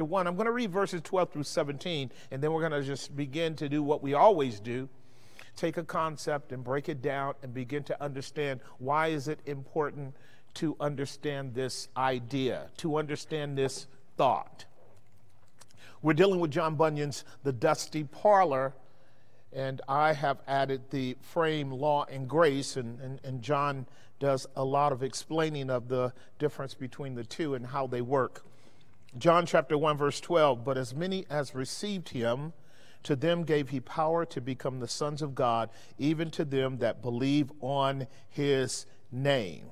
chapter 1. I'm going to read verses 12 through 17, and then we're going to just begin to do what we always do take a concept and break it down and begin to understand why is it important to understand this idea, to understand this thought. We're dealing with John Bunyan's The Dusty Parlor, and I have added the frame Law and Grace, and, and, and John does a lot of explaining of the difference between the two and how they work. John chapter 1, verse 12, but as many as received him, to them gave he power to become the sons of God, even to them that believe on his name,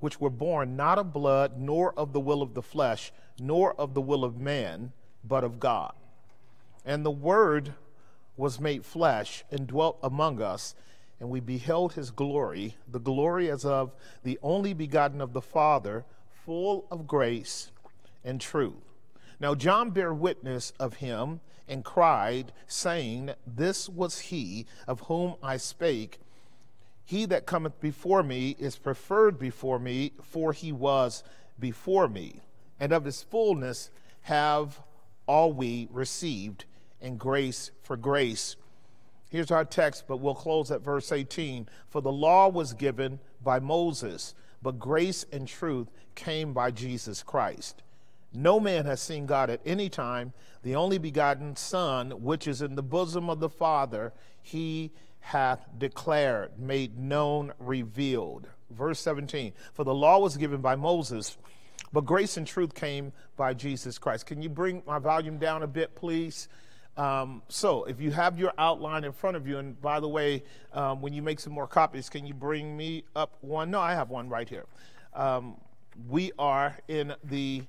which were born not of blood, nor of the will of the flesh, nor of the will of man but of God. And the Word was made flesh and dwelt among us, and we beheld his glory, the glory as of the only begotten of the Father, full of grace and truth. Now John bare witness of him and cried, saying, This was he of whom I spake. He that cometh before me is preferred before me, for he was before me. And of his fullness have all we received, and grace for grace. Here's our text, but we'll close at verse 18. For the law was given by Moses, but grace and truth came by Jesus Christ. No man has seen God at any time. The only begotten Son, which is in the bosom of the Father, he hath declared, made known, revealed. Verse 17 For the law was given by Moses but grace and truth came by Jesus Christ. Can you bring my volume down a bit, please? Um, so, if you have your outline in front of you, and by the way, um, when you make some more copies, can you bring me up one? No, I have one right here. Um, we are in the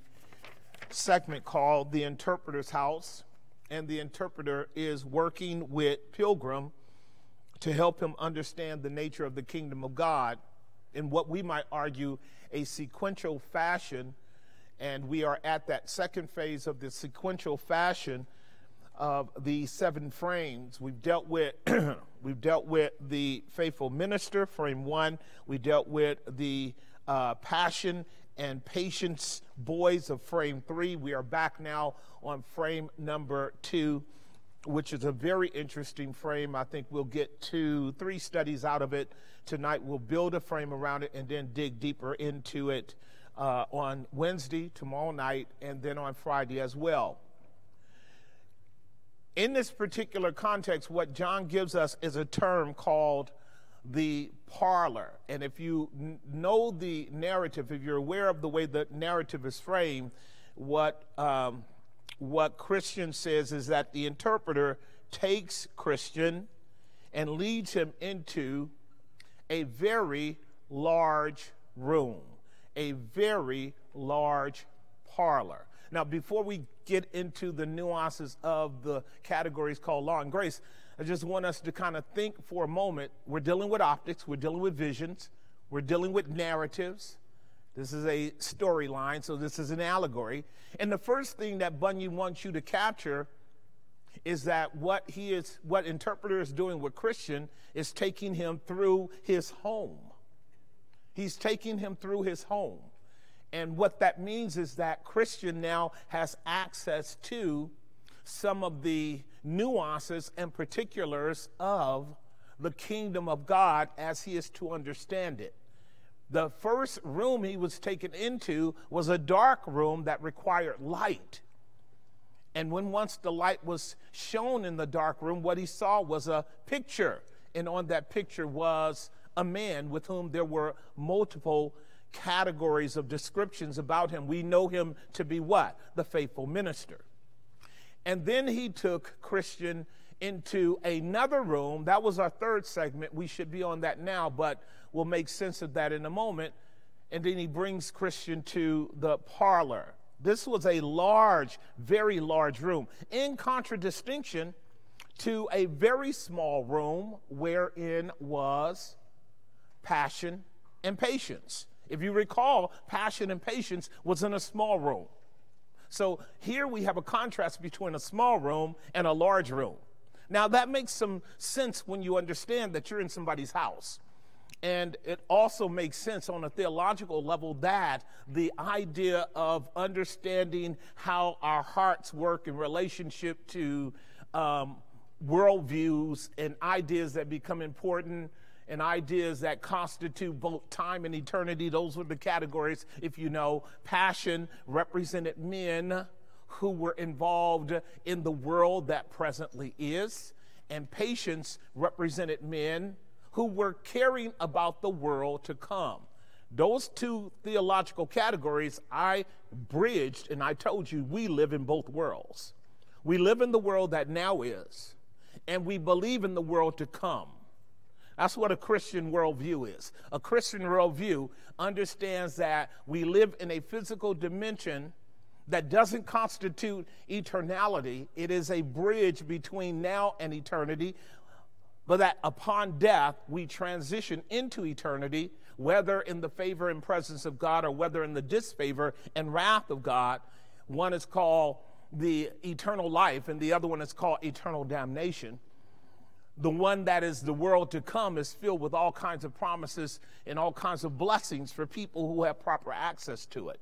segment called The Interpreter's House, and the interpreter is working with Pilgrim to help him understand the nature of the kingdom of God in what we might argue a sequential fashion, and we are at that second phase of the sequential fashion of the seven frames. We've dealt with we've dealt with the faithful minister, frame one. We dealt with the uh, passion and patience boys of frame three. We are back now on frame number two, which is a very interesting frame. I think we'll get two, three studies out of it tonight. We'll build a frame around it and then dig deeper into it uh, on Wednesday, tomorrow night, and then on Friday as well. In this particular context, what John gives us is a term called the parlor. And if you n- know the narrative, if you're aware of the way the narrative is framed, what, um, what Christian says is that the interpreter takes Christian and leads him into a very large room, a very large parlor. Now, before we get into the nuances of the categories called law and grace, I just want us to kind of think for a moment. We're dealing with optics, we're dealing with visions, we're dealing with narratives. This is a storyline, so this is an allegory. And the first thing that Bunyan wants you to capture is that what he is what interpreter is doing with Christian is taking him through his home. He's taking him through his home. And what that means is that Christian now has access to some of the nuances and particulars of the kingdom of God as he is to understand it. The first room he was taken into was a dark room that required light. And when once the light was shown in the dark room, what he saw was a picture. And on that picture was a man with whom there were multiple categories of descriptions about him. We know him to be what? The faithful minister. And then he took Christian into another room. That was our third segment. We should be on that now, but we'll make sense of that in a moment. And then he brings Christian to the parlor. This was a large, very large room, in contradistinction to a very small room wherein was passion and patience. If you recall, passion and patience was in a small room. So here we have a contrast between a small room and a large room. Now, that makes some sense when you understand that you're in somebody's house And it also makes sense on a theological level that the idea of understanding how our hearts work in relationship to um, worldviews and ideas that become important and ideas that constitute both time and eternity. Those were the categories, if you know. Passion represented men who were involved in the world that presently is, and patience represented men who were caring about the world to come. Those two theological categories I bridged, and I told you we live in both worlds. We live in the world that now is, and we believe in the world to come. That's what a Christian worldview is. A Christian worldview understands that we live in a physical dimension that doesn't constitute eternality. It is a bridge between now and eternity, but that upon death we transition into eternity, whether in the favor and presence of God or whether in the disfavor and wrath of God. One is called the eternal life, and the other one is called eternal damnation. The one that is the world to come is filled with all kinds of promises and all kinds of blessings for people who have proper access to it.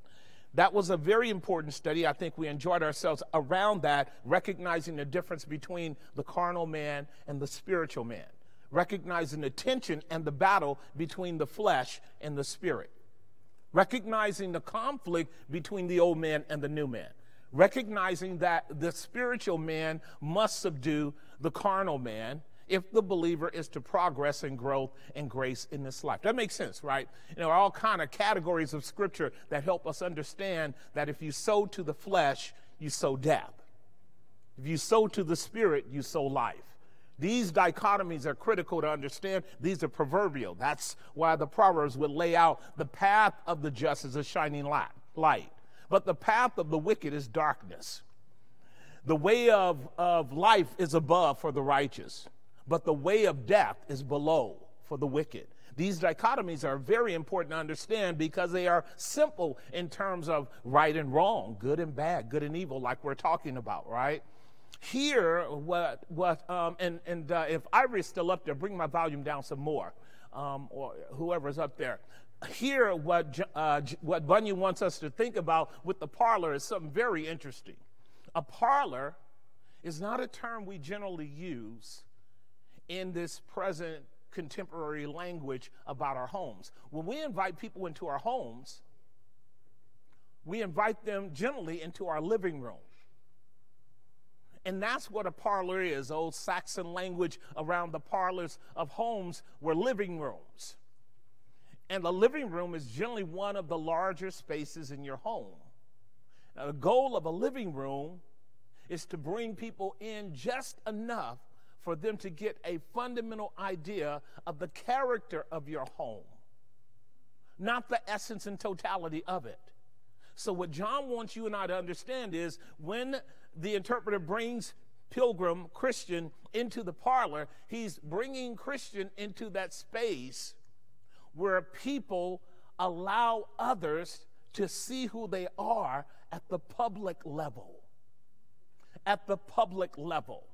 That was a very important study. I think we enjoyed ourselves around that, recognizing the difference between the carnal man and the spiritual man, recognizing the tension and the battle between the flesh and the spirit, recognizing the conflict between the old man and the new man, recognizing that the spiritual man must subdue the carnal man if the believer is to progress and growth and grace in this life. That makes sense, right? You know, all kind of categories of scripture that help us understand that if you sow to the flesh, you sow death. If you sow to the spirit, you sow life. These dichotomies are critical to understand. These are proverbial. That's why the Proverbs would lay out the path of the just is a shining light, but the path of the wicked is darkness. The way of, of life is above for the righteous but the way of death is below for the wicked. These dichotomies are very important to understand because they are simple in terms of right and wrong, good and bad, good and evil, like we're talking about, right? Here, what, what, um, and, and uh, if Ivory's still up there, bring my volume down some more, um, or whoever's up there. Here, what, uh, what Bunyan wants us to think about with the parlor is something very interesting. A parlor is not a term we generally use in this present contemporary language about our homes. When we invite people into our homes, we invite them generally into our living room. And that's what a parlor is. Old Saxon language around the parlors of homes were living rooms. And the living room is generally one of the larger spaces in your home. Now, the goal of a living room is to bring people in just enough for them to get a fundamental idea of the character of your home, not the essence and totality of it. So, what John wants you and I to understand is when the interpreter brings pilgrim Christian into the parlor, he's bringing Christian into that space where people allow others to see who they are at the public level. At the public level.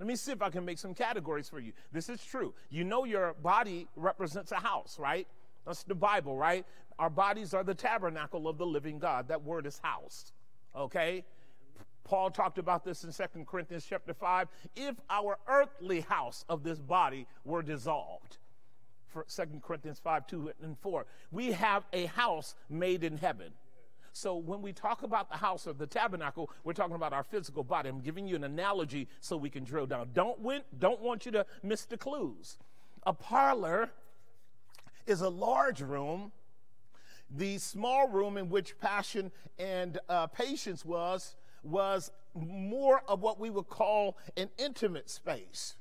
Let me see if I can make some categories for you. This is true. You know your body represents a house, right? That's the Bible, right? Our bodies are the tabernacle of the living God. That word is house. Okay? Paul talked about this in Second Corinthians chapter 5. If our earthly house of this body were dissolved, for 2 Corinthians 5, 2 and 4, we have a house made in heaven. So when we talk about the house or the tabernacle, we're talking about our physical body. I'm giving you an analogy so we can drill down. Don't win, don't want you to miss the clues. A parlor is a large room. The small room in which passion and uh, patience was was more of what we would call an intimate space.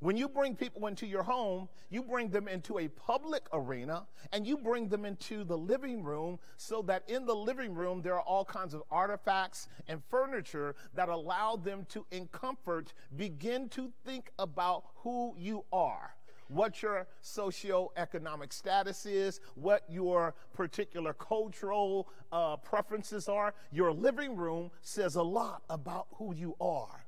When you bring people into your home, you bring them into a public arena and you bring them into the living room so that in the living room there are all kinds of artifacts and furniture that allow them to, in comfort, begin to think about who you are. What your socioeconomic status is, what your particular cultural uh, preferences are. Your living room says a lot about who you are.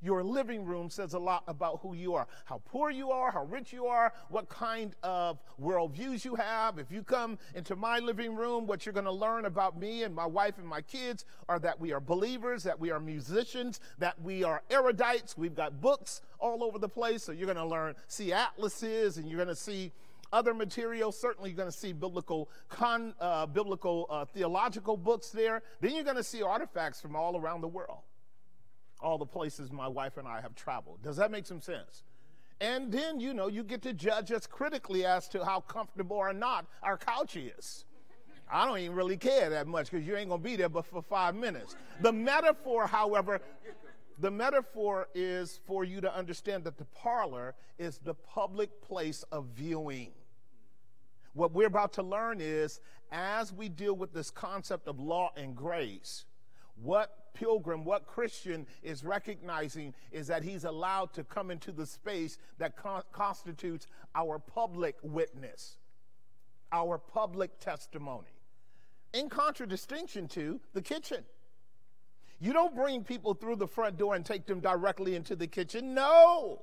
Your living room says a lot about who you are, how poor you are, how rich you are, what kind of worldviews you have. If you come into my living room, what you're going to learn about me and my wife and my kids are that we are believers, that we are musicians, that we are erudites. We've got books all over the place. So you're going to learn, see atlases, and you're going to see other material. Certainly, you're going to see biblical, con, uh, biblical uh, theological books there. Then you're going to see artifacts from all around the world all the places my wife and I have traveled. Does that make some sense? And then, you know, you get to judge us critically as to how comfortable or not our couch is. I don't even really care that much because you ain't going to be there but for five minutes. The metaphor, however, the metaphor is for you to understand that the parlor is the public place of viewing. What we're about to learn is as we deal with this concept of law and grace, what pilgrim, what Christian is recognizing is that he's allowed to come into the space that con- constitutes our public witness, our public testimony, in contradistinction to the kitchen. You don't bring people through the front door and take them directly into the kitchen. No.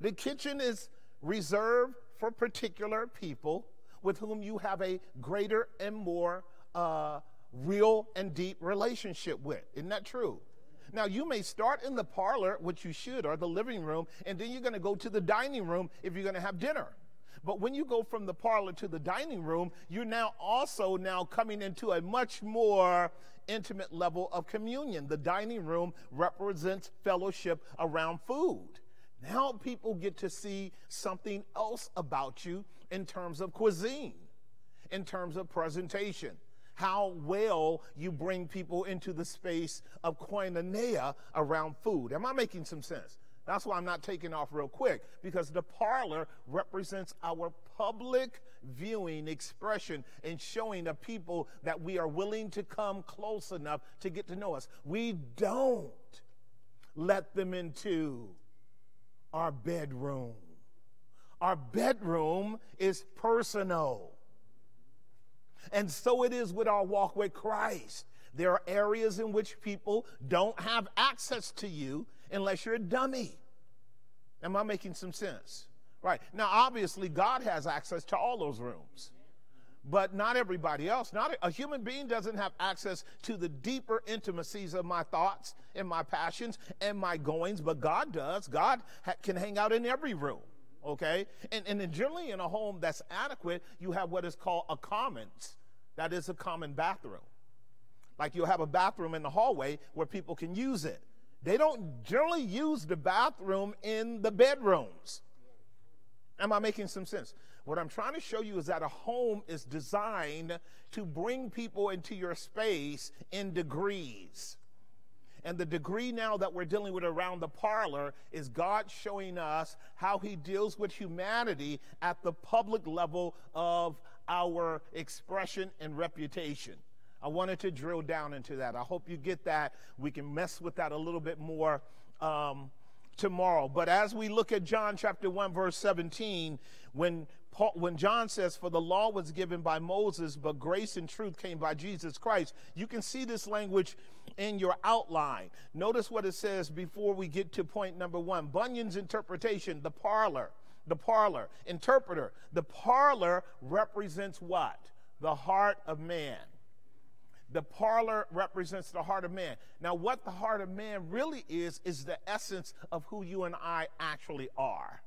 The kitchen is reserved for particular people with whom you have a greater and more uh, real and deep relationship with. Isn't that true? Now, you may start in the parlor, which you should, or the living room, and then you're going to go to the dining room if you're going to have dinner. But when you go from the parlor to the dining room, you're now also now coming into a much more intimate level of communion. The dining room represents fellowship around food. Now people get to see something else about you in terms of cuisine, in terms of presentation how well you bring people into the space of koinonia around food. Am I making some sense? That's why I'm not taking off real quick, because the parlor represents our public viewing expression and showing the people that we are willing to come close enough to get to know us. We don't let them into our bedroom. Our bedroom is personal. And so it is with our walk with Christ. There are areas in which people don't have access to you unless you're a dummy. Am I making some sense? Right. Now, obviously, God has access to all those rooms, but not everybody else. Not a, a human being doesn't have access to the deeper intimacies of my thoughts and my passions and my goings, but God does. God ha- can hang out in every room okay? And, and generally in a home that's adequate, you have what is called a commons. That is a common bathroom. Like you'll have a bathroom in the hallway where people can use it. They don't generally use the bathroom in the bedrooms. Am I making some sense? What I'm trying to show you is that a home is designed to bring people into your space in degrees. And the degree now that we're dealing with around the parlor is God showing us how he deals with humanity at the public level of our expression and reputation. I wanted to drill down into that. I hope you get that. We can mess with that a little bit more um, tomorrow. But as we look at John chapter 1, verse 17, when Paul, when John says, For the law was given by Moses, but grace and truth came by Jesus Christ, you can see this language in your outline. Notice what it says before we get to point number one Bunyan's interpretation, the parlor. The parlor. Interpreter. The parlor represents what? The heart of man. The parlor represents the heart of man. Now, what the heart of man really is, is the essence of who you and I actually are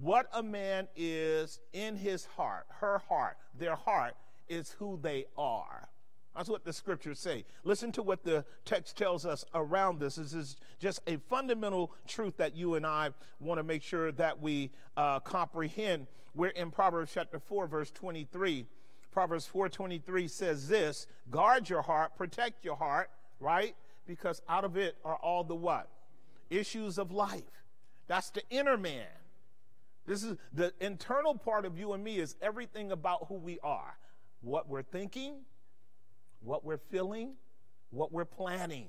what a man is in his heart, her heart, their heart is who they are. That's what the scriptures say. Listen to what the text tells us around this. This is just a fundamental truth that you and I want to make sure that we uh, comprehend. We're in Proverbs chapter 4, verse 23. Proverbs 4:23 says this: guard your heart, protect your heart, right? Because out of it are all the what? Issues of life. That's the inner man. This is the internal part of you and me is everything about who we are. What we're thinking, what we're feeling, what we're planning.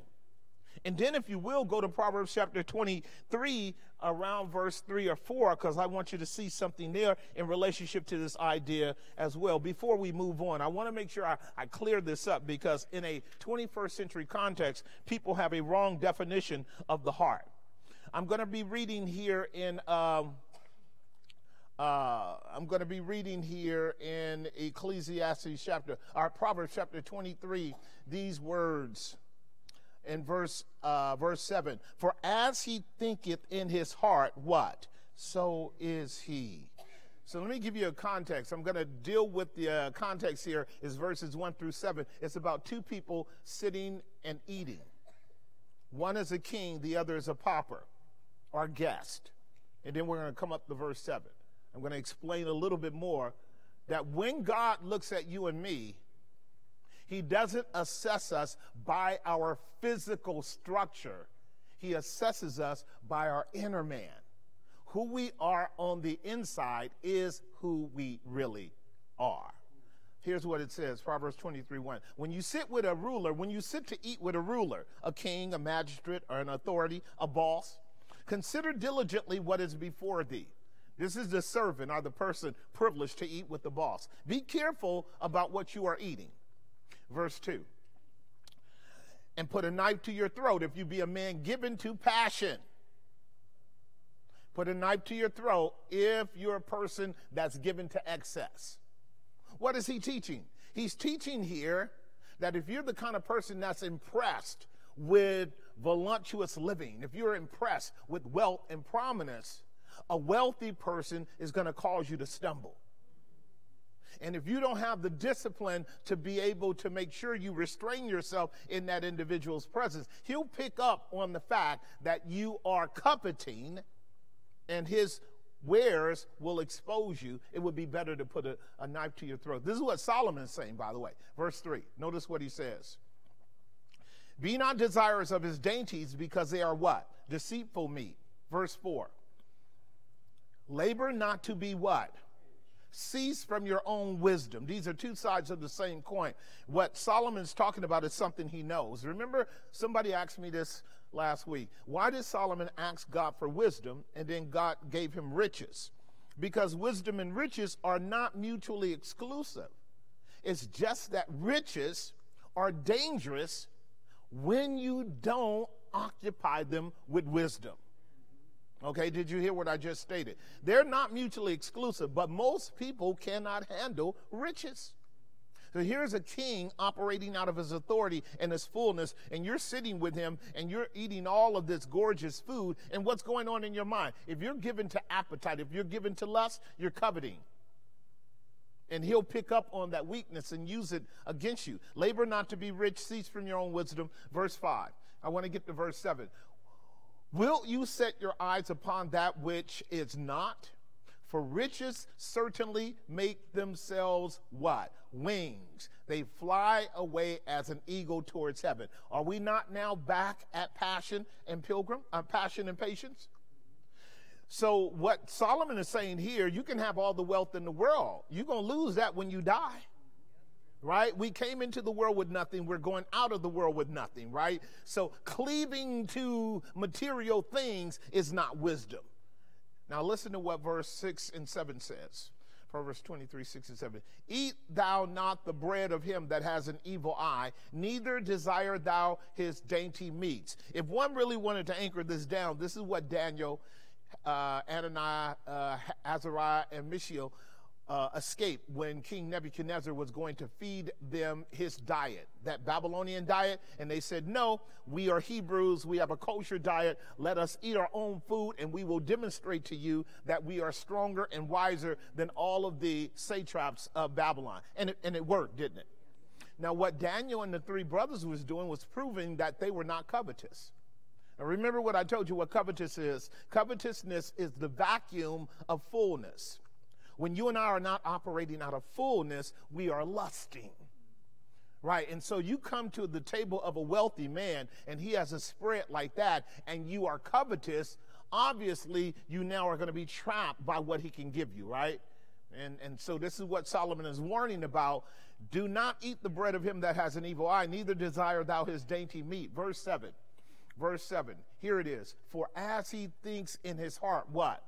And then, if you will, go to Proverbs chapter 23, around verse 3 or 4, because I want you to see something there in relationship to this idea as well. Before we move on, I want to make sure I, I clear this up because, in a 21st century context, people have a wrong definition of the heart. I'm going to be reading here in. Um, uh, I'm going to be reading here in Ecclesiastes chapter, or Proverbs chapter 23, these words in verse uh, verse 7 for as he thinketh in his heart what? So is he. So let me give you a context. I'm going to deal with the uh, context here is verses 1 through 7 it's about two people sitting and eating. One is a king the other is a pauper or guest. And then we're going to come up to verse 7 i'm going to explain a little bit more that when god looks at you and me he doesn't assess us by our physical structure, He assesses us by our inner man. Who we are on the inside is who we really are. Here's what it says Proverbs 23 1. When you sit with a ruler, when you sit to eat with a ruler, a king, a magistrate, or an authority, a boss, consider diligently what is before thee. This is the servant or the person privileged to eat with the boss. Be careful about what you are eating verse 2. And put a knife to your throat if you be a man given to passion. Put a knife to your throat if you're a person that's given to excess. What is he teaching? He's teaching here that if you're the kind of person that's impressed with voluptuous living, if you're impressed with wealth and prominence, a wealthy person is going to cause you to stumble. And if you don't have the discipline to be able to make sure you restrain yourself in that individual's presence, he'll pick up on the fact that you are coveting and his wares will expose you. It would be better to put a, a knife to your throat. This is what Solomon is saying, by the way. Verse 3. Notice what he says. Be not desirous of his dainties because they are what? Deceitful meat. Verse 4. Labor not to be what? Cease from your own wisdom. These are two sides of the same coin. What Solomon's talking about is something he knows. Remember, somebody asked me this last week. Why did Solomon ask God for wisdom and then God gave him riches? Because wisdom and riches are not mutually exclusive. It's just that riches are dangerous when you don't occupy them with wisdom. Okay, did you hear what I just stated? They're not mutually exclusive, but most people cannot handle riches. So here's a king operating out of his authority and his fullness, and you're sitting with him and you're eating all of this gorgeous food. And what's going on in your mind? If you're given to appetite, if you're given to lust, you're coveting. And he'll pick up on that weakness and use it against you. Labor not to be rich, cease from your own wisdom. Verse 5. I want to get to verse 7. Will you set your eyes upon that which is not? For riches certainly make themselves what? Wings. They fly away as an eagle towards heaven. Are we not now back at passion and pilgrim, uh, passion and patience? So what Solomon is saying here, you can have all the wealth in the world. You're going to lose that when you die right? We came into the world with nothing. We're going out of the world with nothing, right? So cleaving to material things is not wisdom. Now listen to what verse 6 and 7 says. Proverbs 23, 6 and 7. Eat thou not the bread of him that has an evil eye, neither desire thou his dainty meats. If one really wanted to anchor this down, this is what Daniel, uh, Ananiah, uh, Azariah, and Mishael uh, escape when King Nebuchadnezzar was going to feed them his diet, that Babylonian diet. And they said, No, we are Hebrews. We have a kosher diet. Let us eat our own food, and we will demonstrate to you that we are stronger and wiser than all of the satraps of Babylon. And it, and it worked, didn't it? Now, what Daniel and the three brothers was doing was proving that they were not covetous. Now, remember what I told you what covetous is. Covetousness is the vacuum of fullness. When you and I are not operating out of fullness, we are lusting. Right? And so you come to the table of a wealthy man and he has a spread like that, and you are covetous. Obviously, you now are going to be trapped by what he can give you, right? And, and so this is what Solomon is warning about. Do not eat the bread of him that has an evil eye, neither desire thou his dainty meat. Verse 7. Verse 7. Here it is. For as he thinks in his heart, what?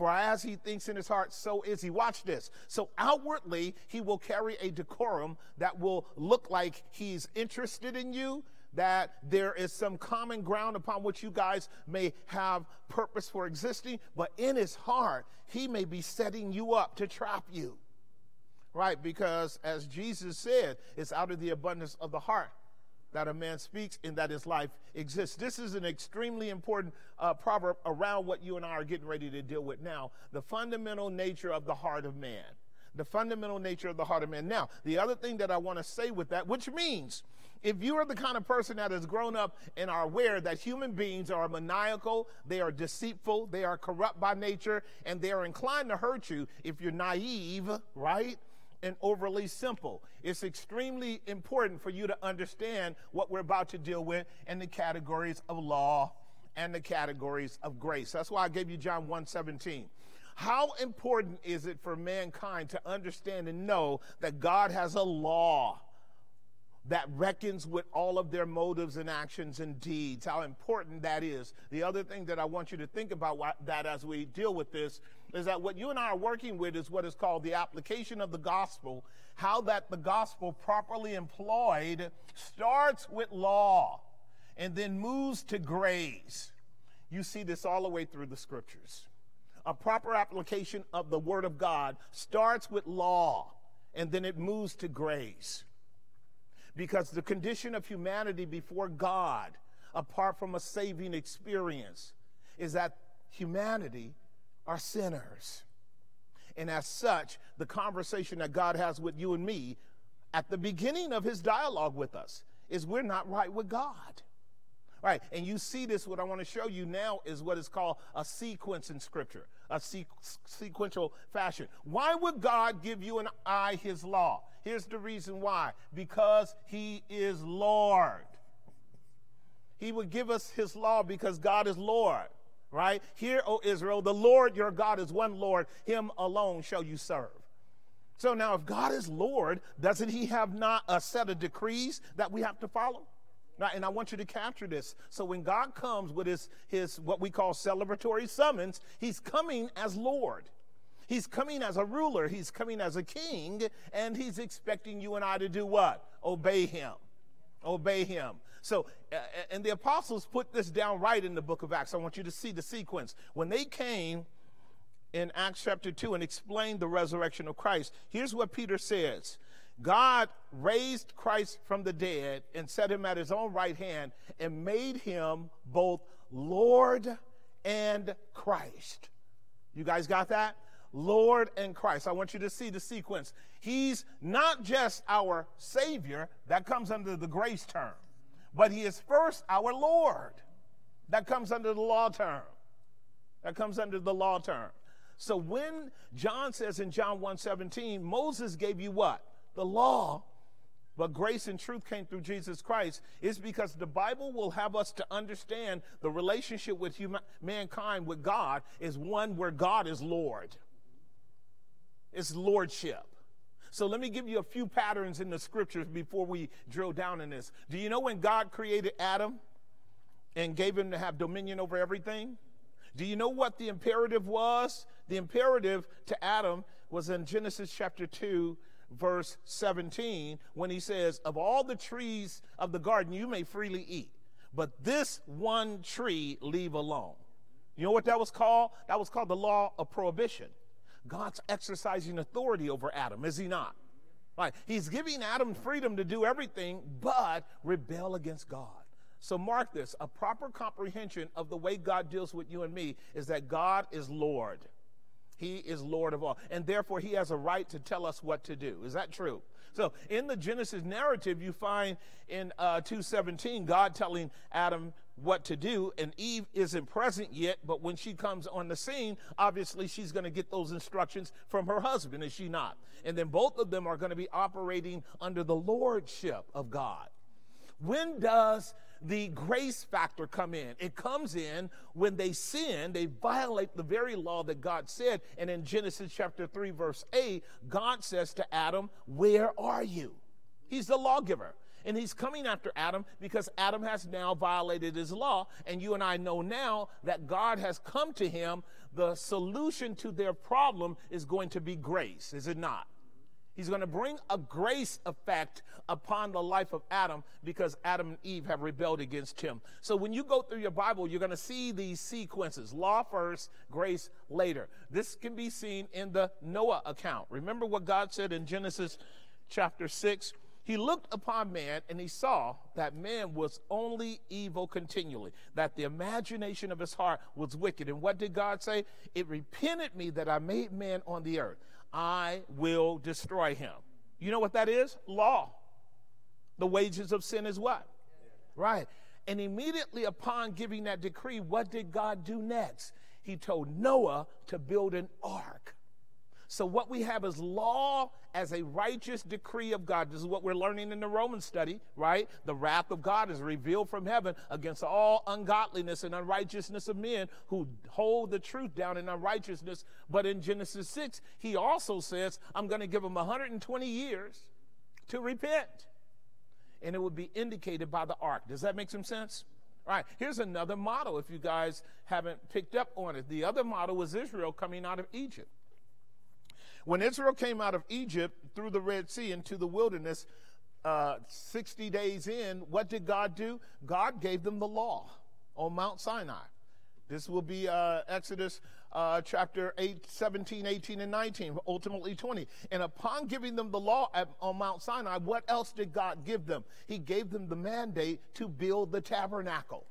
For as he thinks in his heart, so is he. Watch this. So outwardly, he will carry a decorum that will look like he's interested in you, that there is some common ground upon which you guys may have purpose for existing, but in his heart, he may be setting you up to trap you. Right? Because as Jesus said, it's out of the abundance of the heart that a man speaks and that his life exists. This is an extremely important uh, proverb around what you and I are getting ready to deal with now the fundamental nature of the heart of man. The fundamental nature of the heart of man. Now, the other thing that I want to say with that, which means if you are the kind of person that has grown up and are aware that human beings are maniacal, they are deceitful, they are corrupt by nature, and they are inclined to hurt you if you're naive, right? And overly simple. It's extremely important for you to understand what we're about to deal with in the categories of law and the categories of grace. That's why I gave you John 1:17. How important is it for mankind to understand and know that God has a law? that reckons with all of their motives and actions and deeds, how important that is. The other thing that I want you to think about that as we deal with this is that what you and I are working with is what is called the application of the gospel, how that the gospel properly employed starts with law and then moves to grace. You see this all the way through the scriptures. A proper application of the word of God starts with law and then it moves to grace because the condition of humanity before God, apart from a saving experience, is that humanity are sinners. And as such, the conversation that God has with you and me at the beginning of his dialogue with us is we're not right with God. Right, and you see this, what I want to show you now is what is called a sequence in Scripture, a sequ- sequential fashion. Why would God give you and I his law? Here's the reason why because he is Lord. He would give us his law because God is Lord, right? Hear, O Israel, the Lord your God is one Lord, him alone shall you serve. So now, if God is Lord, doesn't he have not a set of decrees that we have to follow? Right, and I want you to capture this. So when God comes with his, his what we call celebratory summons, he's coming as Lord. He's coming as a ruler, he's coming as a king, and he's expecting you and I to do what? Obey him. Obey him. So, uh, and the apostles put this down right in the book of Acts. I want you to see the sequence. When they came in Acts chapter 2 and explained the resurrection of Christ, here's what Peter says God raised Christ from the dead and set him at his own right hand and made him both Lord and Christ. You guys got that? Lord and Christ. I want you to see the sequence. He's not just our Savior, that comes under the grace term, but He is first our Lord. That comes under the law term. That comes under the law term. So when John says in John 1:17, Moses gave you what? The law, but grace and truth came through Jesus Christ, is because the Bible will have us to understand the relationship with human, mankind with God is one where God is Lord. It's lordship. So let me give you a few patterns in the scriptures before we drill down in this. Do you know when God created Adam and gave him to have dominion over everything? Do you know what the imperative was? The imperative to Adam was in Genesis chapter 2, verse 17, when he says, Of all the trees of the garden you may freely eat, but this one tree leave alone. You know what that was called? That was called the law of prohibition. God's exercising authority over Adam, is he not? Right. He's giving Adam freedom to do everything but rebel against God. So mark this a proper comprehension of the way God deals with you and me is that God is Lord. He is Lord of all. And therefore, he has a right to tell us what to do. Is that true? So in the Genesis narrative, you find in uh, 217, God telling Adam what to do, and Eve isn't present yet, but when she comes on the scene, obviously she's going to get those instructions from her husband, is she not? And then both of them are going to be operating under the lordship of God. When does the grace factor come in? It comes in when they sin, they violate the very law that God said. And in Genesis chapter 3, verse 8, God says to Adam, Where are you? He's the lawgiver. And he's coming after Adam because Adam has now violated his law. And you and I know now that God has come to him. The solution to their problem is going to be grace, is it not? He's going to bring a grace effect upon the life of Adam because Adam and Eve have rebelled against him. So when you go through your Bible, you're going to see these sequences law first, grace later. This can be seen in the Noah account. Remember what God said in Genesis chapter 6? He looked upon man and he saw that man was only evil continually, that the imagination of his heart was wicked. And what did God say? It repented me that I made man on the earth. I will destroy him. You know what that is? Law. The wages of sin is what? Right. And immediately upon giving that decree, what did God do next? He told Noah to build an ark. So, what we have is law as a righteous decree of God. This is what we're learning in the Roman study, right? The wrath of God is revealed from heaven against all ungodliness and unrighteousness of men who hold the truth down in unrighteousness. But in Genesis 6, he also says, I'm going to give them 120 years to repent. And it would be indicated by the ark. Does that make some sense? All right, here's another model if you guys haven't picked up on it. The other model was Israel coming out of Egypt. When Israel came out of Egypt through the Red Sea into the wilderness, uh, 60 days in, what did God do? God gave them the law on Mount Sinai. This will be uh, Exodus uh, chapter 8, 17, 18, and 19, ultimately 20. And upon giving them the law at, on Mount Sinai, what else did God give them? He gave them the mandate to build the tabernacle.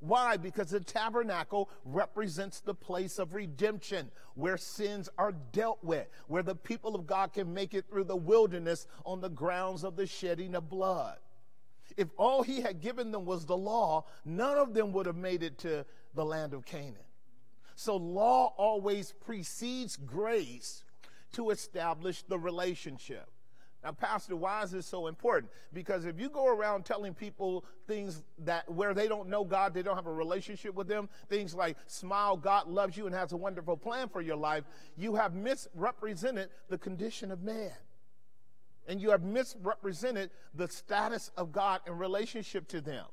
Why? Because the tabernacle represents the place of redemption where sins are dealt with, where the people of God can make it through the wilderness on the grounds of the shedding of blood. If all he had given them was the law, none of them would have made it to the land of Canaan. So, law always precedes grace to establish the relationship. Now, Pastor, why is this so important? Because if you go around telling people things that where they don't know God, they don't have a relationship with them, things like smile, God loves you and has a wonderful plan for your life, you have misrepresented the condition of man. And you have misrepresented the status of God in relationship to them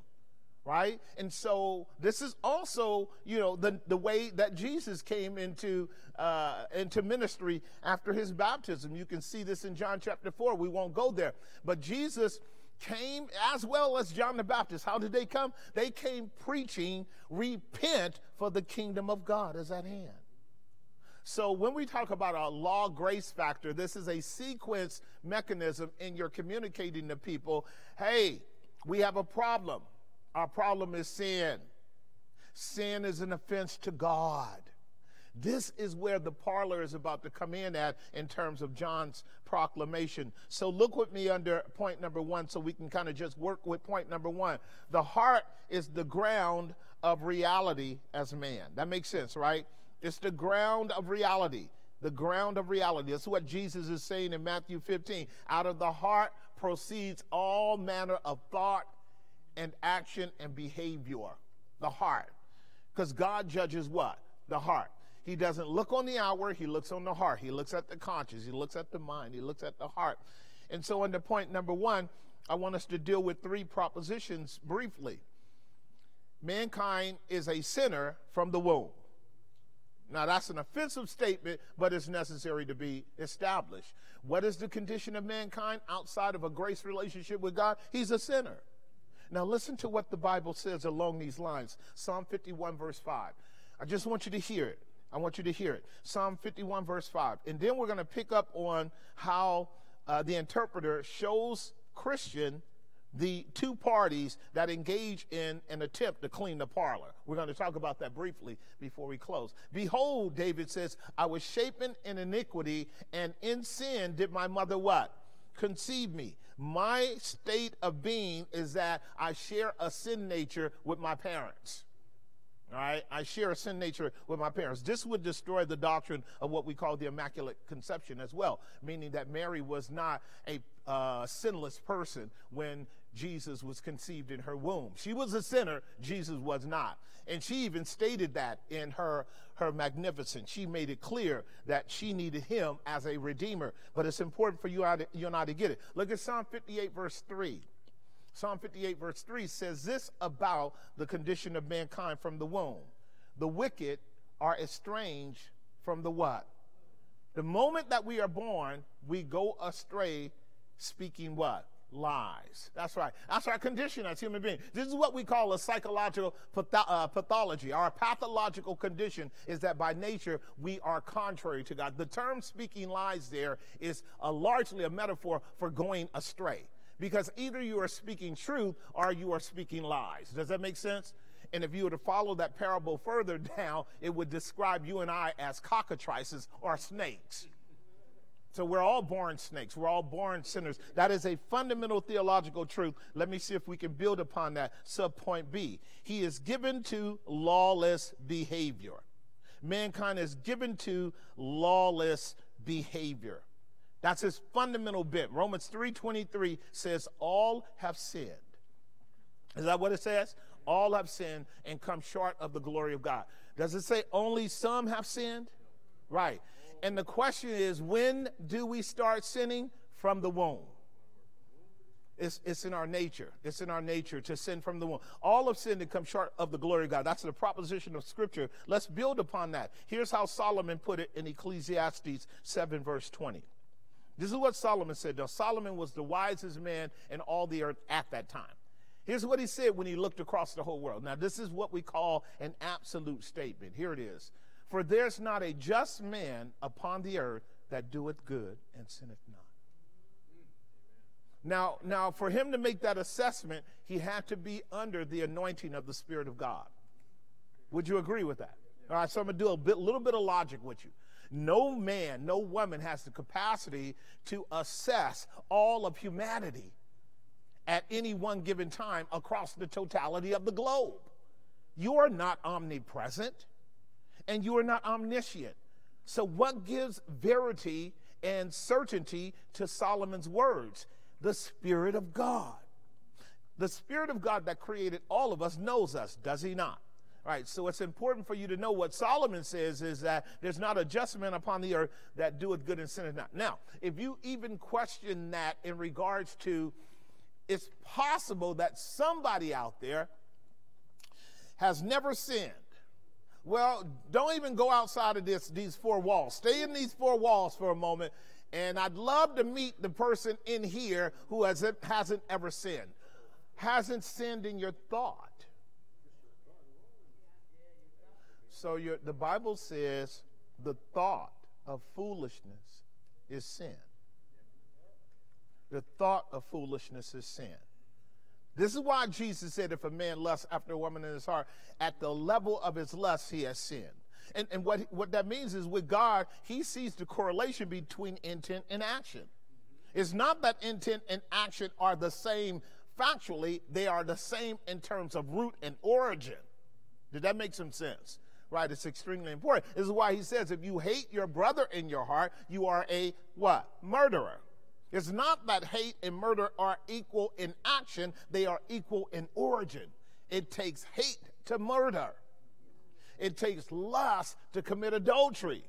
right? And so this is also, you know, the, the way that Jesus came into, uh, into ministry after his baptism. You can see this in John chapter 4. We won't go there. But Jesus came as well as John the Baptist. How did they come? They came preaching, repent, for the kingdom of God is at hand. So when we talk about a law grace factor, this is a sequence mechanism in your communicating to people, hey, we have a problem our problem is sin. Sin is an offense to God. This is where the parlor is about to come in at in terms of John's proclamation. So look with me under point number one so we can kind of just work with point number one. The heart is the ground of reality as man. That makes sense, right? It's the ground of reality. The ground of reality. That's what Jesus is saying in Matthew 15. Out of the heart proceeds all manner of thought and action and behavior, the heart. Because God judges what? The heart. He doesn't look on the outward, he looks on the heart. He looks at the conscience, he looks at the mind, he looks at the heart. And so, under point number one, I want us to deal with three propositions briefly. Mankind is a sinner from the womb. Now, that's an offensive statement, but it's necessary to be established. What is the condition of mankind outside of a grace relationship with God? He's a sinner. Now, listen to what the Bible says along these lines Psalm 51, verse 5. I just want you to hear it. I want you to hear it. Psalm 51, verse 5. And then we're going to pick up on how uh, the interpreter shows Christian the two parties that engage in an attempt to clean the parlor. We're going to talk about that briefly before we close. Behold, David says, I was shapen in iniquity, and in sin did my mother what? Conceive me. My state of being is that I share a sin nature with my parents. All right, I share a sin nature with my parents. This would destroy the doctrine of what we call the Immaculate Conception as well, meaning that Mary was not a uh, sinless person when Jesus was conceived in her womb. She was a sinner, Jesus was not. And she even stated that in her, her Magnificat. She made it clear that she needed him as a redeemer. But it's important for you, you and I to get it. Look at Psalm 58, verse 3. Psalm 58, verse 3 says this about the condition of mankind from the womb. The wicked are estranged from the what? The moment that we are born, we go astray speaking what? Lies. That's right. That's our condition as human beings. This is what we call a psychological uh, pathology. Our pathological condition is that by nature we are contrary to God. The term speaking lies there is a largely a metaphor for going astray because either you are speaking truth or you are speaking lies. Does that make sense? And if you were to follow that parable further down, it would describe you and I as cockatrices or snakes. So we're all born snakes. We're all born sinners. That is a fundamental theological truth. Let me see if we can build upon that. Subpoint B. He is given to lawless behavior. Mankind is given to lawless behavior. That's his fundamental bit. Romans 3:23 says all have sinned. Is that what it says? All have sinned and come short of the glory of God. Does it say only some have sinned? Right. And the question is when do we start sinning? From the womb. It's, it's in our nature. It's in our nature to sin from the womb. All of sin to come short of the glory of God. That's the proposition of Scripture. Let's build upon that. Here's how Solomon put it in Ecclesiastes 7, verse 20. This is what Solomon said. Now, Solomon was the wisest man in all the earth at that time. Here's what he said when he looked across the whole world. Now, this is what we call an absolute statement. Here it is For there's not a just man upon the earth that doeth good and sinneth not. Now, now, for him to make that assessment, he had to be under the anointing of the Spirit of God. Would you agree with that? All right, so I'm going to do a bit, little bit of logic with you. No man, no woman has the capacity to assess all of humanity at any one given time across the totality of the globe. You are not omnipresent and you are not omniscient. So, what gives verity and certainty to Solomon's words? The Spirit of God. The Spirit of God that created all of us knows us, does he not? Right, so it's important for you to know what Solomon says is that there's not a just man upon the earth that doeth good and sinneth not. Now, if you even question that in regards to it's possible that somebody out there has never sinned. Well, don't even go outside of this, these four walls. Stay in these four walls for a moment, and I'd love to meet the person in here who hasn't, hasn't ever sinned. Hasn't sinned in your thought So the Bible says the thought of foolishness is sin. The thought of foolishness is sin. This is why Jesus said, if a man lusts after a woman in his heart, at the level of his lust, he has sinned. And, and what, what that means is with God, he sees the correlation between intent and action. It's not that intent and action are the same factually, they are the same in terms of root and origin. Did that make some sense? right? It's extremely important. This is why he says, if you hate your brother in your heart, you are a what? Murderer. It's not that hate and murder are equal in action, they are equal in origin. It takes hate to murder. It takes lust to commit adultery.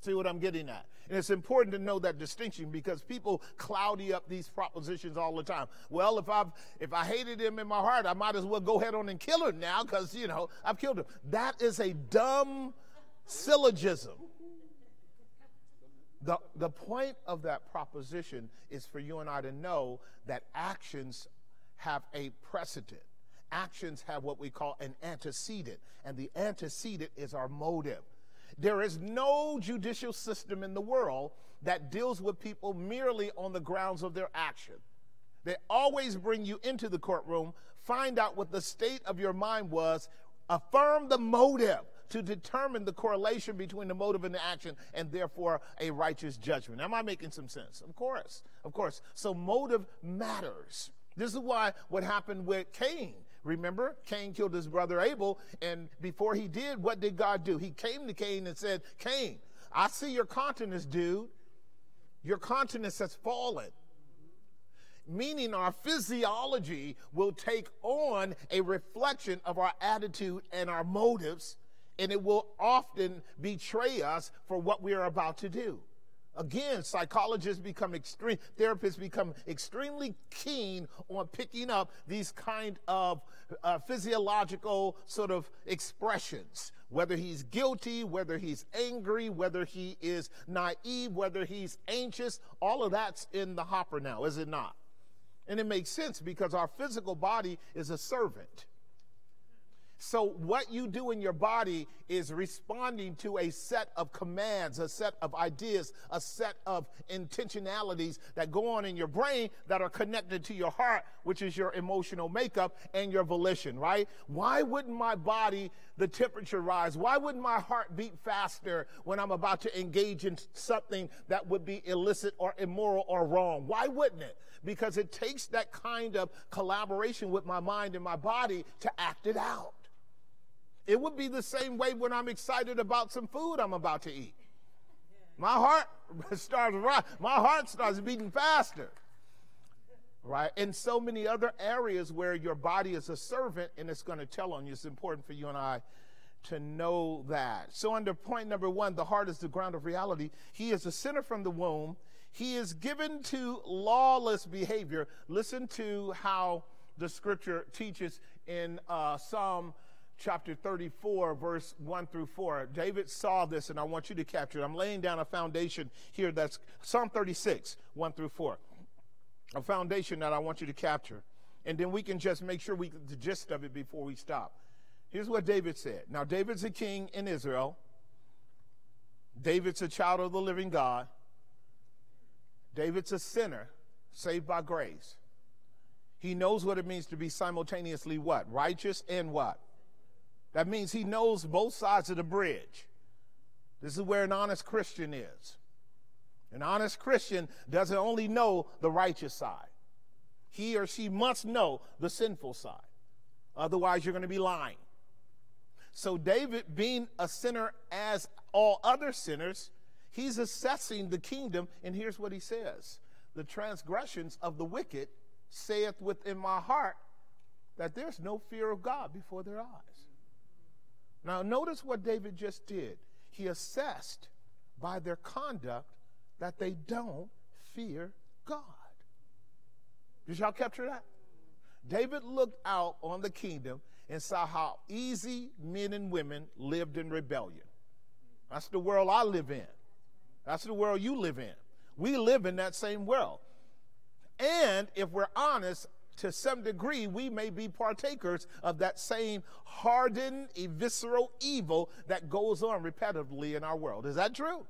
See what I'm getting at? And it's important to know that distinction because people cloudy up these propositions all the time. Well, if I've if I hated him in my heart, I might as well go head on and kill him now because you know I've killed him. That is a dumb syllogism. The, the point of that proposition is for you and I to know that actions have a precedent. Actions have what we call an antecedent, and the antecedent is our motive. There is no judicial system in the world that deals with people merely on the grounds of their action. They always bring you into the courtroom, find out what the state of your mind was, affirm the motive to determine the correlation between the motive and the action, and therefore a righteous judgment. Am I making some sense? Of course, of course. So motive matters. This is why what happened with Cain Remember, Cain killed his brother Abel, and before he did, what did God do? He came to Cain and said, Cain, I see your countenance, dude. Your countenance has fallen. Meaning, our physiology will take on a reflection of our attitude and our motives, and it will often betray us for what we are about to do. Again, psychologists become extreme, therapists become extremely keen on picking up these kind of uh, physiological sort of expressions. Whether he's guilty, whether he's angry, whether he is naive, whether he's anxious, all of that's in the hopper now, is it not? And it makes sense because our physical body is a servant. So, what you do in your body is responding to a set of commands, a set of ideas, a set of intentionalities that go on in your brain that are connected to your heart, which is your emotional makeup and your volition, right? Why wouldn't my body, the temperature rise? Why wouldn't my heart beat faster when I'm about to engage in something that would be illicit or immoral or wrong? Why wouldn't it? Because it takes that kind of collaboration with my mind and my body to act it out. It would be the same way when I'm excited about some food I'm about to eat. My heart starts my heart starts beating faster. Right? And so many other areas where your body is a servant and it's going to tell on you. It's important for you and I to know that. So, under point number one, the heart is the ground of reality. He is a sinner from the womb. He is given to lawless behavior. Listen to how the scripture teaches in uh, Psalm chapter 34, verse 1 through 4. David saw this, and I want you to capture it. I'm laying down a foundation here that's Psalm 36, 1 through 4. A foundation that I want you to capture. And then we can just make sure we get the gist of it before we stop. Here's what David said. Now, David's a king in Israel. David's a child of the living God. David's a sinner saved by grace. He knows what it means to be simultaneously what? Righteous and what? That means he knows both sides of the bridge. This is where an honest Christian is. An honest Christian doesn't only know the righteous side, he or she must know the sinful side. Otherwise, you're going to be lying. So, David, being a sinner as all other sinners, he's assessing the kingdom, and here's what he says The transgressions of the wicked saith within my heart that there's no fear of God before their eyes. Now, notice what David just did. He assessed by their conduct that they don't fear God. Did y'all capture that? David looked out on the kingdom and saw how easy men and women lived in rebellion. That's the world I live in. That's the world you live in. We live in that same world. And if we're honest, to some degree, we may be partakers of that same hardened, visceral evil that goes on repetitively in our world. Is that true?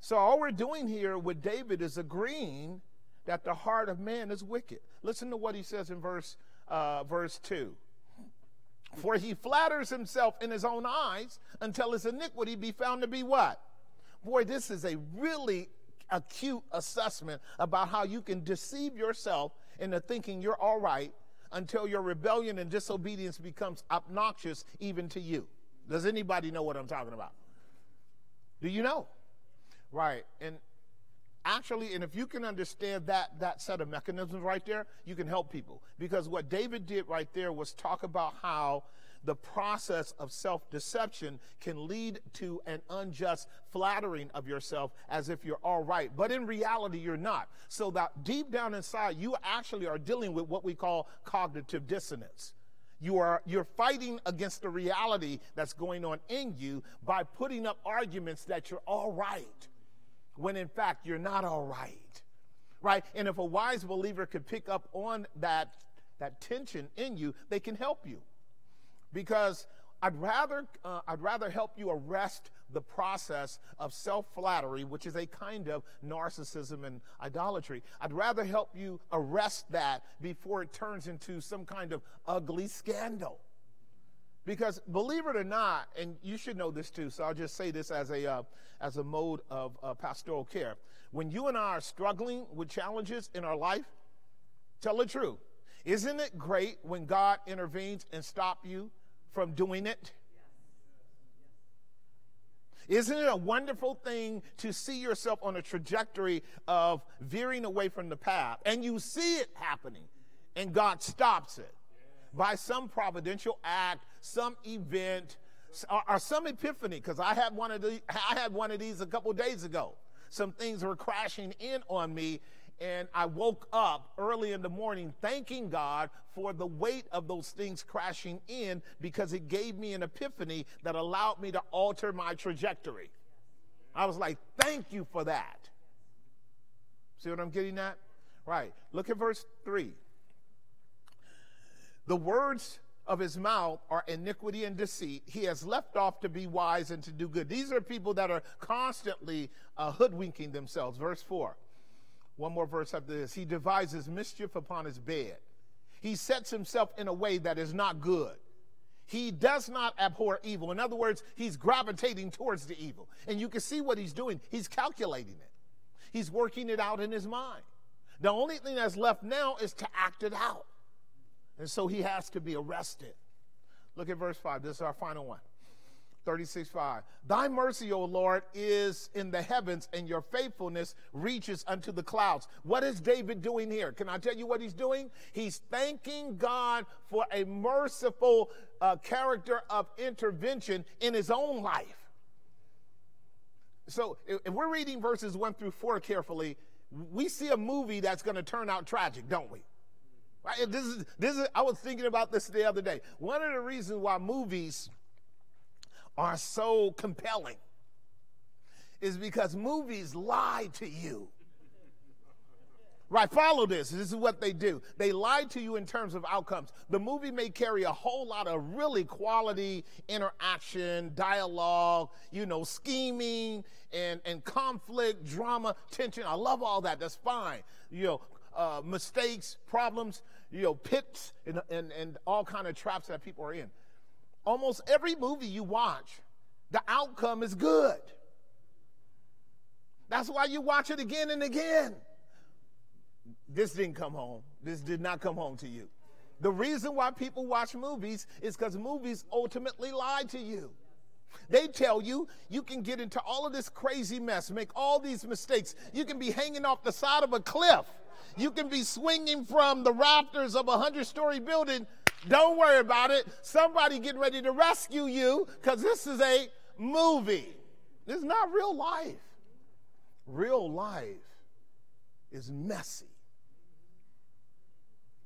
So, all we're doing here with David is agreeing that the heart of man is wicked. Listen to what he says in verse, uh, verse 2. For he flatters himself in his own eyes until his iniquity be found to be what? Boy, this is a really acute assessment about how you can deceive yourself into thinking you're all right until your rebellion and disobedience becomes obnoxious even to you. Does anybody know what I'm talking about? Do you know? Right. And actually, and if you can understand that that set of mechanisms right there, you can help people. Because what David did right there was talk about how the process of self deception can lead to an unjust flattering of yourself as if you're all right. But in reality, you're not. So that deep down inside, you actually are dealing with what we call cognitive dissonance. You are you're fighting against the reality that's going on in you by putting up arguments that you're all right when in fact you're not all right. Right? And if a wise believer could pick up on that that tension in you, they can help you because I'd rather, uh, I'd rather help you arrest the process of self flattery, which is a kind of narcissism and idolatry. I'd rather help you arrest that before it turns into some kind of ugly scandal. Because believe it or not, and you should know this too, so I'll just say this as a, uh, as a mode of uh, pastoral care. When you and I are struggling with challenges in our life, tell the truth. Isn't it great when God intervenes and stop you from doing it? Isn't it a wonderful thing to see yourself on a trajectory of veering away from the path and you see it happening and God stops it by some providential act, some event, or, some epiphany? Because I had one of I had one of these a couple days ago. some things were crashing in on me. And I woke up early in the morning thanking God for the weight of those things crashing in because it gave me an epiphany that allowed me to alter my trajectory. I was like, thank you for that. See what I'm getting at? Right. Look at verse 3. The words of his mouth are iniquity and deceit. He has left off to be wise and to do good. These are people that are constantly uh, hoodwinking themselves. Verse 4. One more verse after this. He devises mischief upon his bed. He sets himself in a way that is not good. He does not abhor evil. In other words, he's gravitating towards the evil. And you can see what he's doing. He's calculating it, he's working it out in his mind. The only thing that's left now is to act it out. And so he has to be arrested. Look at verse 5. This is our final one. 36 5. Thy mercy, O Lord, is in the heavens, and your faithfulness reaches unto the clouds. What is David doing here? Can I tell you what he's doing? He's thanking God for a merciful uh, character of intervention in his own life. So if we're reading verses 1 through 4 carefully, we see a movie that's going to turn out tragic, don't we? Right? This is, this is, I was thinking about this the other day. One of the reasons why movies are so compelling is because movies lie to you. Right, follow this. This is what they do. They lie to you in terms of outcomes. The movie may carry a whole lot of really quality interaction, dialogue, you know, scheming and, and conflict, drama, tension. I love all that. That's fine. You know, uh, mistakes, problems, you know, pits and, and, and all kind of traps that people are in almost every movie you watch, the outcome is good. That's why you watch it again and again. This didn't come home. This did not come home to you. The reason why people watch movies is because movies ultimately lie to you. They tell you you can get into all of this crazy mess, make all these mistakes. You can be hanging off the side of a cliff. You can be swinging from the rafters of a hundred story building don't worry about it. Somebody getting ready to rescue you because this is a movie. This is not real life. Real life is messy.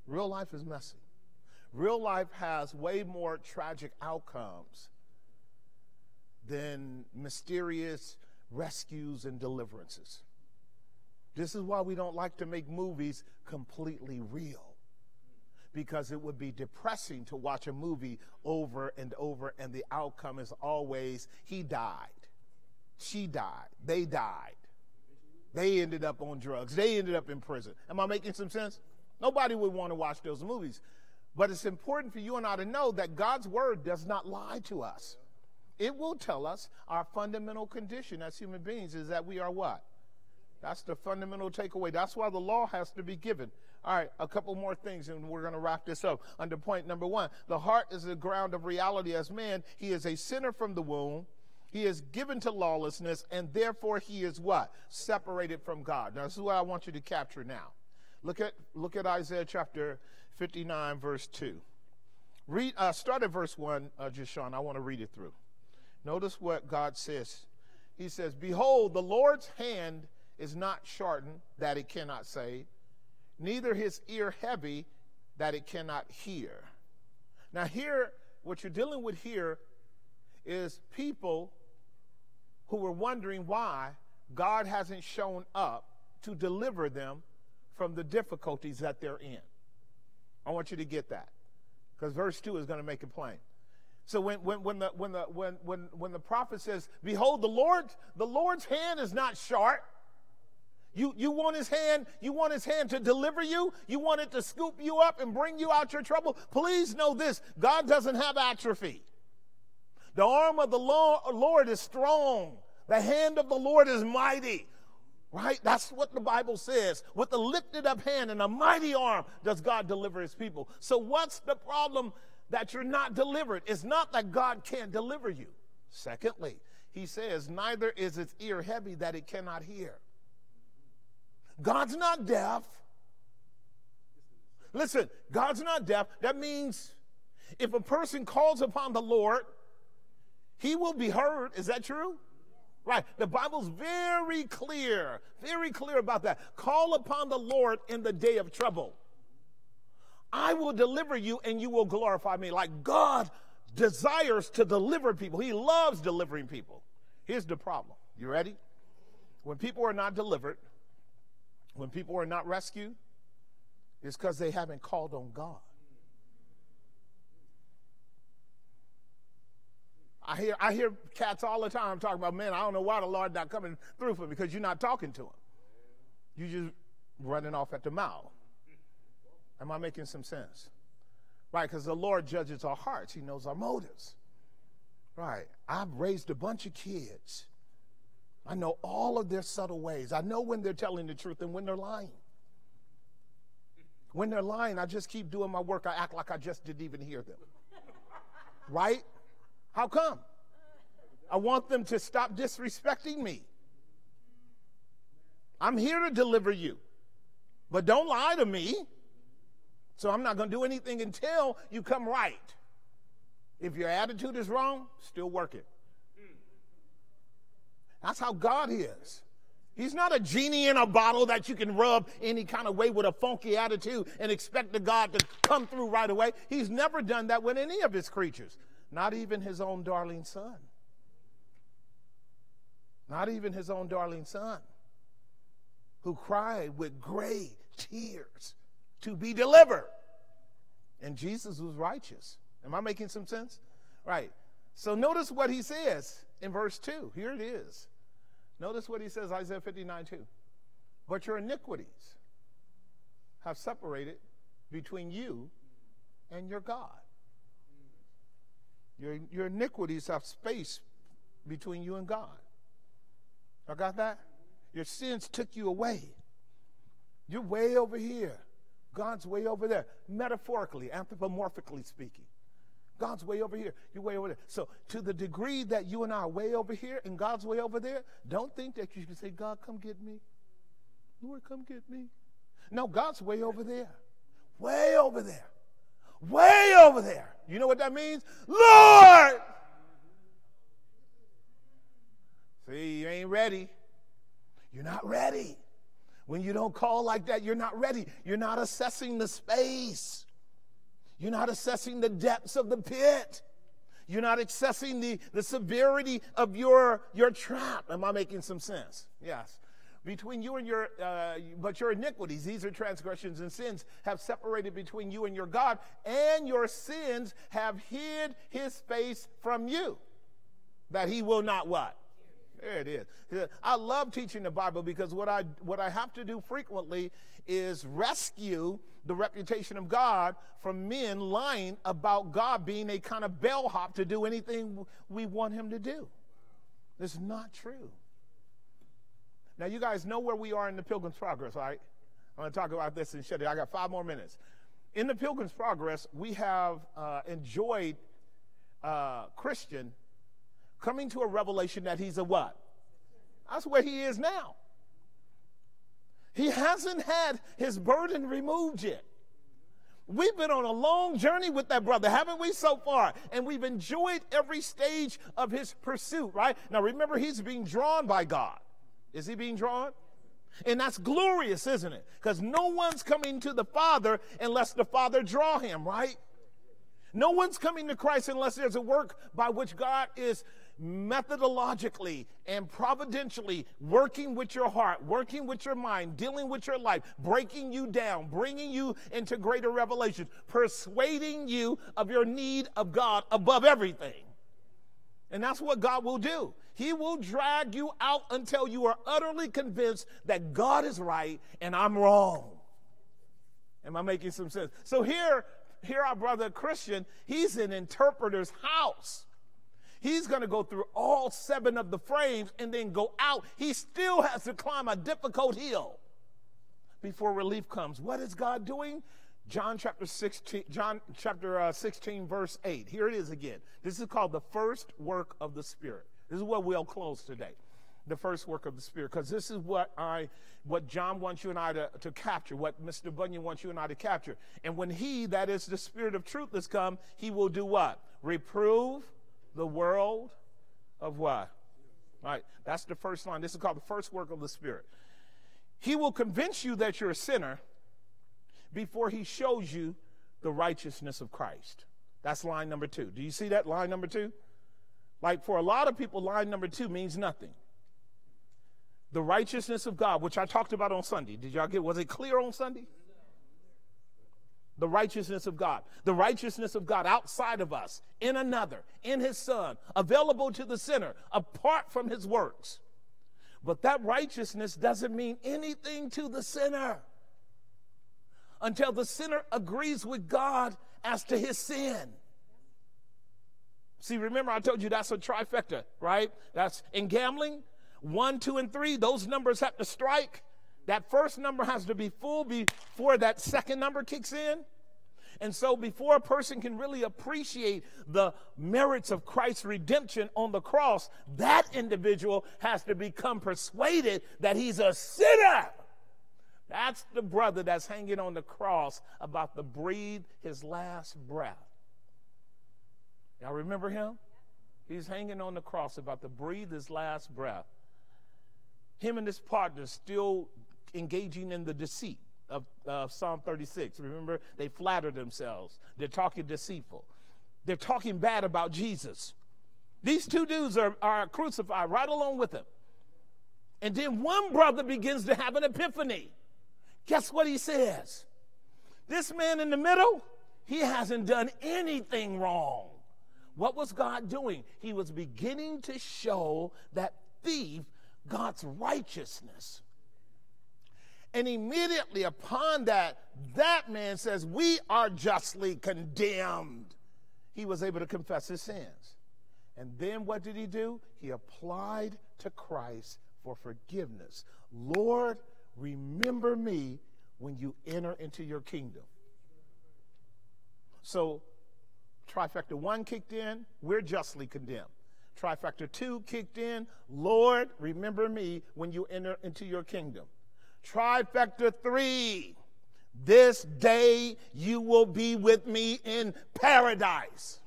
Real life is messy. Real life has way more tragic outcomes than mysterious rescues and deliverances. This is why we don't like to make movies completely real because it would be depressing to watch a movie over and over, and the outcome is always he died, she died, they died, they ended up on drugs, they ended up in prison. Am I making some sense? Nobody would want to watch those movies. But it's important for you and I to know that God's word does not lie to us. It will tell us our fundamental condition as human beings is that we are what? That's the fundamental takeaway. That's why the law has to be given. All right, a couple more things, and we're going to wrap this up. Under point number one, the heart is the ground of reality as man. He is a sinner from the womb. He is given to lawlessness, and therefore he is what? Separated from God. Now, this is what I want you to capture now. Look at, look at Isaiah chapter 59, verse 2. Read, uh, start at verse 1, uh, Sean. I want to read it through. Notice what God says. He says, Behold, the Lord's hand is not shortened that it cannot save, neither his ear heavy that it cannot hear. Now, here, what you're dealing with here is people who were wondering why God hasn't shown up to deliver them from the difficulties that they're in. I want you to get that because verse 2 is going to make it plain. So when, when, when, the, when, the, when, when, when the prophet says, Behold, the Lord, the Lord's hand is not short, you, you want his hand, you want his hand to deliver you, you want it to scoop you up and bring you out your trouble. Please know this God doesn't have atrophy. The arm of the Lord is strong, the hand of the Lord is mighty. Right? That's what the Bible says. With a lifted up hand and a mighty arm does God deliver his people. So, what's the problem that you're not delivered? It's not that God can't deliver you. Secondly, he says, Neither is its ear heavy that it cannot hear. God's not deaf. Listen, God's not deaf. That means if a person calls upon the Lord, he will be heard. Is that true? Right. The Bible's very clear, very clear about that. Call upon the Lord in the day of trouble. I will deliver you and you will glorify me. Like God desires to deliver people, He loves delivering people. Here's the problem. You ready? When people are not delivered, when people are not rescued, it's because they haven't called on God. I hear, I hear cats all the time talking about, man, I don't know why the Lord not coming through for me because you're not talking to him. You're just running off at the mouth. Am I making some sense? Right, because the Lord judges our hearts. He knows our motives. Right. I've raised a bunch of kids. I know all of their subtle ways. I know when they're telling the truth and when they're lying. When they're lying, I just keep doing my work. I act like I just didn't even hear them. Right? How come? I want them to stop disrespecting me. I'm here to deliver you, but don't lie to me. So I'm not going to do anything until you come right. If your attitude is wrong, still work it. That's how God is. He's not a genie in a bottle that you can rub any kind of way with a funky attitude and expect the God to come through right away. He's never done that with any of his creatures, not even his own darling son. Not even his own darling son, who cried with great tears to be delivered. And Jesus was righteous. Am I making some sense? Right. So notice what he says in verse 2. Here it is. Notice what he says, Isaiah 59 2. But your iniquities have separated between you and your God. Your, your iniquities have space between you and God. I got that? Your sins took you away. You're way over here. God's way over there, metaphorically, anthropomorphically speaking. God's way over here, you're way over there. So, to the degree that you and I are way over here and God's way over there, don't think that you can say, God, come get me. Lord, come get me. No, God's way over there. Way over there. Way over there. You know what that means? Lord! See, you ain't ready. You're not ready. When you don't call like that, you're not ready. You're not assessing the space. You're not assessing the depths of the pit. You're not assessing the, the severity of your, your trap. Am I making some sense? Yes. Between you and your, uh, but your iniquities, these are transgressions and sins, have separated between you and your God, and your sins have hid his face from you, that he will not what? There it is. I love teaching the Bible because what I what I have to do frequently is rescue the reputation of God from men lying about God being a kind of bellhop to do anything we want him to do. It's not true. Now you guys know where we are in the Pilgrim's Progress, right? I'm going to talk about this and shut it. I got five more minutes. In the Pilgrim's Progress, we have uh, enjoyed uh, Christian coming to a revelation that he's a what? That's where he is now. He hasn't had his burden removed yet. We've been on a long journey with that brother, haven't we, so far? And we've enjoyed every stage of his pursuit, right? Now, remember, he's being drawn by God. Is he being drawn? And that's glorious, isn't it? Because no one's coming to the Father unless the Father draw him, right? No one's coming to Christ unless there's a work by which God is methodologically and providentially working with your heart, working with your mind, dealing with your life, breaking you down, bringing you into greater revelations, persuading you of your need of God above everything. And that's what God will do. He will drag you out until you are utterly convinced that God is right and I'm wrong. Am I making some sense? So here, here our brother Christian, he's in interpreter's house. He's going to go through all seven of the frames and then go out. He still has to climb a difficult hill before relief comes. What is God doing? John chapter 16, John chapter uh, 16, verse 8. Here it is again. This is called the first work of the Spirit. This is what we'll close today. The first work of the Spirit, because this is what I, what John wants you and I to, to capture, what Mr. Bunyan wants you and I to capture. And when He, that is the Spirit of truth, has come, He will do what? Reprove, the world of what? Right, that's the first line. This is called the first work of the Spirit. He will convince you that you're a sinner before he shows you the righteousness of Christ. That's line number two. Do you see that line number two? Like for a lot of people, line number two means nothing. The righteousness of God, which I talked about on Sunday. Did y'all get, was it clear on Sunday? The righteousness of God. The righteousness of God outside of us, in another, in his son, available to the sinner, apart from his works. But that righteousness doesn't mean anything to the sinner until the sinner agrees with God as to his sin. See, remember I told you that's a trifecta, right? That's in gambling, one, two, and three, those numbers have to strike. That first number has to be full before that second number kicks in. And so, before a person can really appreciate the merits of Christ's redemption on the cross, that individual has to become persuaded that he's a sinner. That's the brother that's hanging on the cross about to breathe his last breath. Y'all remember him? He's hanging on the cross about to breathe his last breath. Him and his partner still engaging in the deceit of Psalm 36. Remember, they flatter themselves. They're talking deceitful. They're talking bad about Jesus. These two dudes are, are crucified right along with him. And then one brother begins to have an epiphany. Guess what he says? This man in the middle, he hasn't done anything wrong. What was God doing? He was beginning to show that thief God's righteousness. And immediately upon that, that man says, We are justly condemned. He was able to confess his sins. And then what did he do? He applied to Christ for forgiveness. Lord, remember me when you enter into your kingdom. So, trifecta one kicked in, we're justly condemned. Trifecta two kicked in, Lord, remember me when you enter into your kingdom. Trifecta three, this day you will be with me in paradise.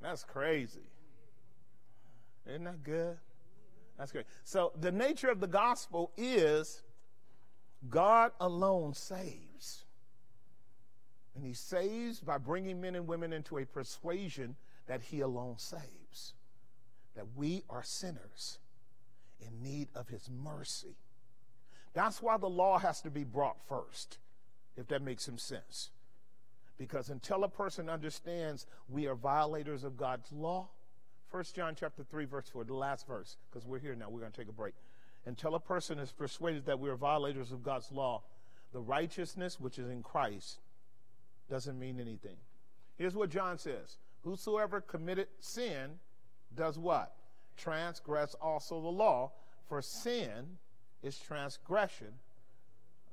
That's crazy. Isn't that good? That's great. So, the nature of the gospel is God alone saves. And he saves by bringing men and women into a persuasion that he alone saves, that we are sinners in need of his mercy. That's why the law has to be brought first, if that makes some sense. Because until a person understands we are violators of God's law, 1 John chapter 3, verse 4, the last verse, because we're here now, we're going to take a break. Until a person is persuaded that we are violators of God's law, the righteousness which is in Christ doesn't mean anything. Here's what John says Whosoever committed sin does what? Transgress also the law, for sin is transgression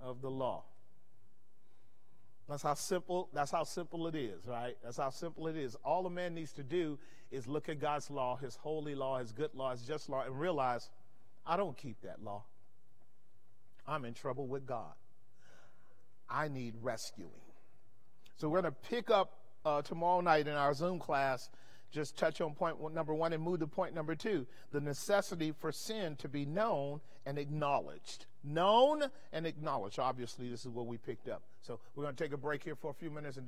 of the law. That's how simple that's how simple it is, right? That's how simple it is. All a man needs to do is look at God's law, his holy law, his good law, his just law, and realize I don't keep that law. I'm in trouble with God. I need rescuing. So we're going to pick up uh, tomorrow night in our Zoom class just touch on point number one and move to point number two the necessity for sin to be known and acknowledged. Known and acknowledged. Obviously, this is what we picked up. So we're going to take a break here for a few minutes and